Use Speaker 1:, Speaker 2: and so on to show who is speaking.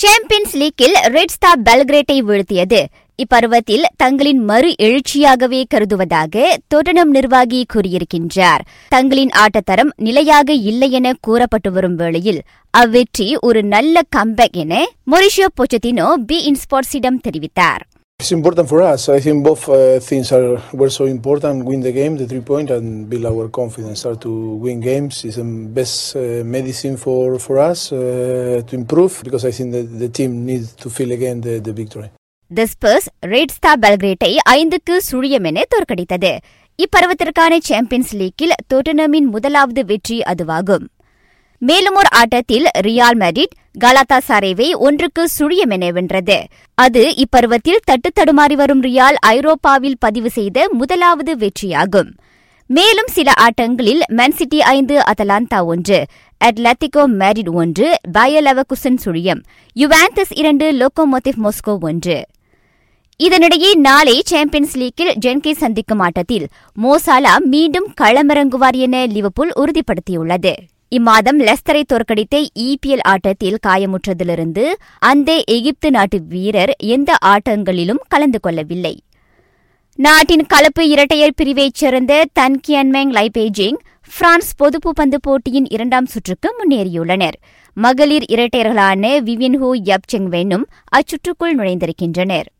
Speaker 1: Champions லீக்கில் red star பெல்கிரேட்டை வீழ்த்தியது. இப்பருவத்தில் தங்களின் மறு எழுச்சியாகவே கருதுவதாக தொட்டனம் நிர்வாகி கூறியிருக்கின்றார். தங்களின் ஆட்டத்தரம் நிலையாக இல்லை என கூறப்பட்டு வரும் வேளையில் அவ்வெற்றி ஒரு நல்ல கம்பேக் என மொரிஷியோ பொச்சத்தினோ பி இன்ஸ்போர்ட்ஸிடம் தெரிவித்தார்.
Speaker 2: It's important for us. I think both uh, things are were so important. Win the game, the three point, and build our confidence. Start to win games is the best uh, medicine for for us uh, to improve because I think that the team needs to feel again the, the victory.
Speaker 1: The Spurs Red Star பெல்கிரேட்டை ஐந்துக்கு சுழியம் என தோற்கடித்தது இப்பருவத்திற்கான champions லீக்கில் டொட்டனமின் முதலாவது வெற்றி அதுவாகும் மேலும் ஒரு ஆட்டத்தில் ரியால் made it கலாத்தா சாரேவை ஒன்றுக்கு சுழியம் என வென்றது. அது இப்பருவத்தில் தட்டு தடுமாறி வரும் ரியால் ஐரோப்பாவில் பதிவு செய்த முதலாவது வெற்றியாகும். மேலும் சில ஆட்டங்களில் மென்சிட்டி ஐந்து அத்தலாந்தா ஒன்று அட்லாத்திகோ மேரிட் ஒன்று பயலவகுசன் சுழியம் யுவாந்தஸ் இரண்டு லோகோமோட்டிவ் மொஸ்கோ ஒன்று. இதனிடையே நாளை சாம்பியன்ஸ் லீக்கில் ஜென்கை சந்திக்கும் ஆட்டத்தில் மோசாலா மீண்டும் களமிறங்குவார் என லிவபுல் உறுதிப்படுத்தியுள்ளது. இம்மாதம் லெஸ்தரை தோற்கடித்த இபிஎல் ஆட்டத்தில் காயமுற்றதிலிருந்து அந்த எகிப்து நாட்டு வீரர் எந்த ஆட்டங்களிலும் கலந்து கொள்ளவில்லை. நாட்டின் கலப்பு இரட்டையர் பிரிவைச் சேர்ந்த தன் கியன்மேங் லைபேஜிங் பிரான்ஸ் பொதுப்பு பந்து போட்டியின் இரண்டாம் சுற்றுக்கு முன்னேறியுள்ளனர். மகளிர் இரட்டையர்களான விவின் ஹூ யப் வென்னும் அச்சுற்றுக்குள் நுழைந்திருக்கின்றனர்.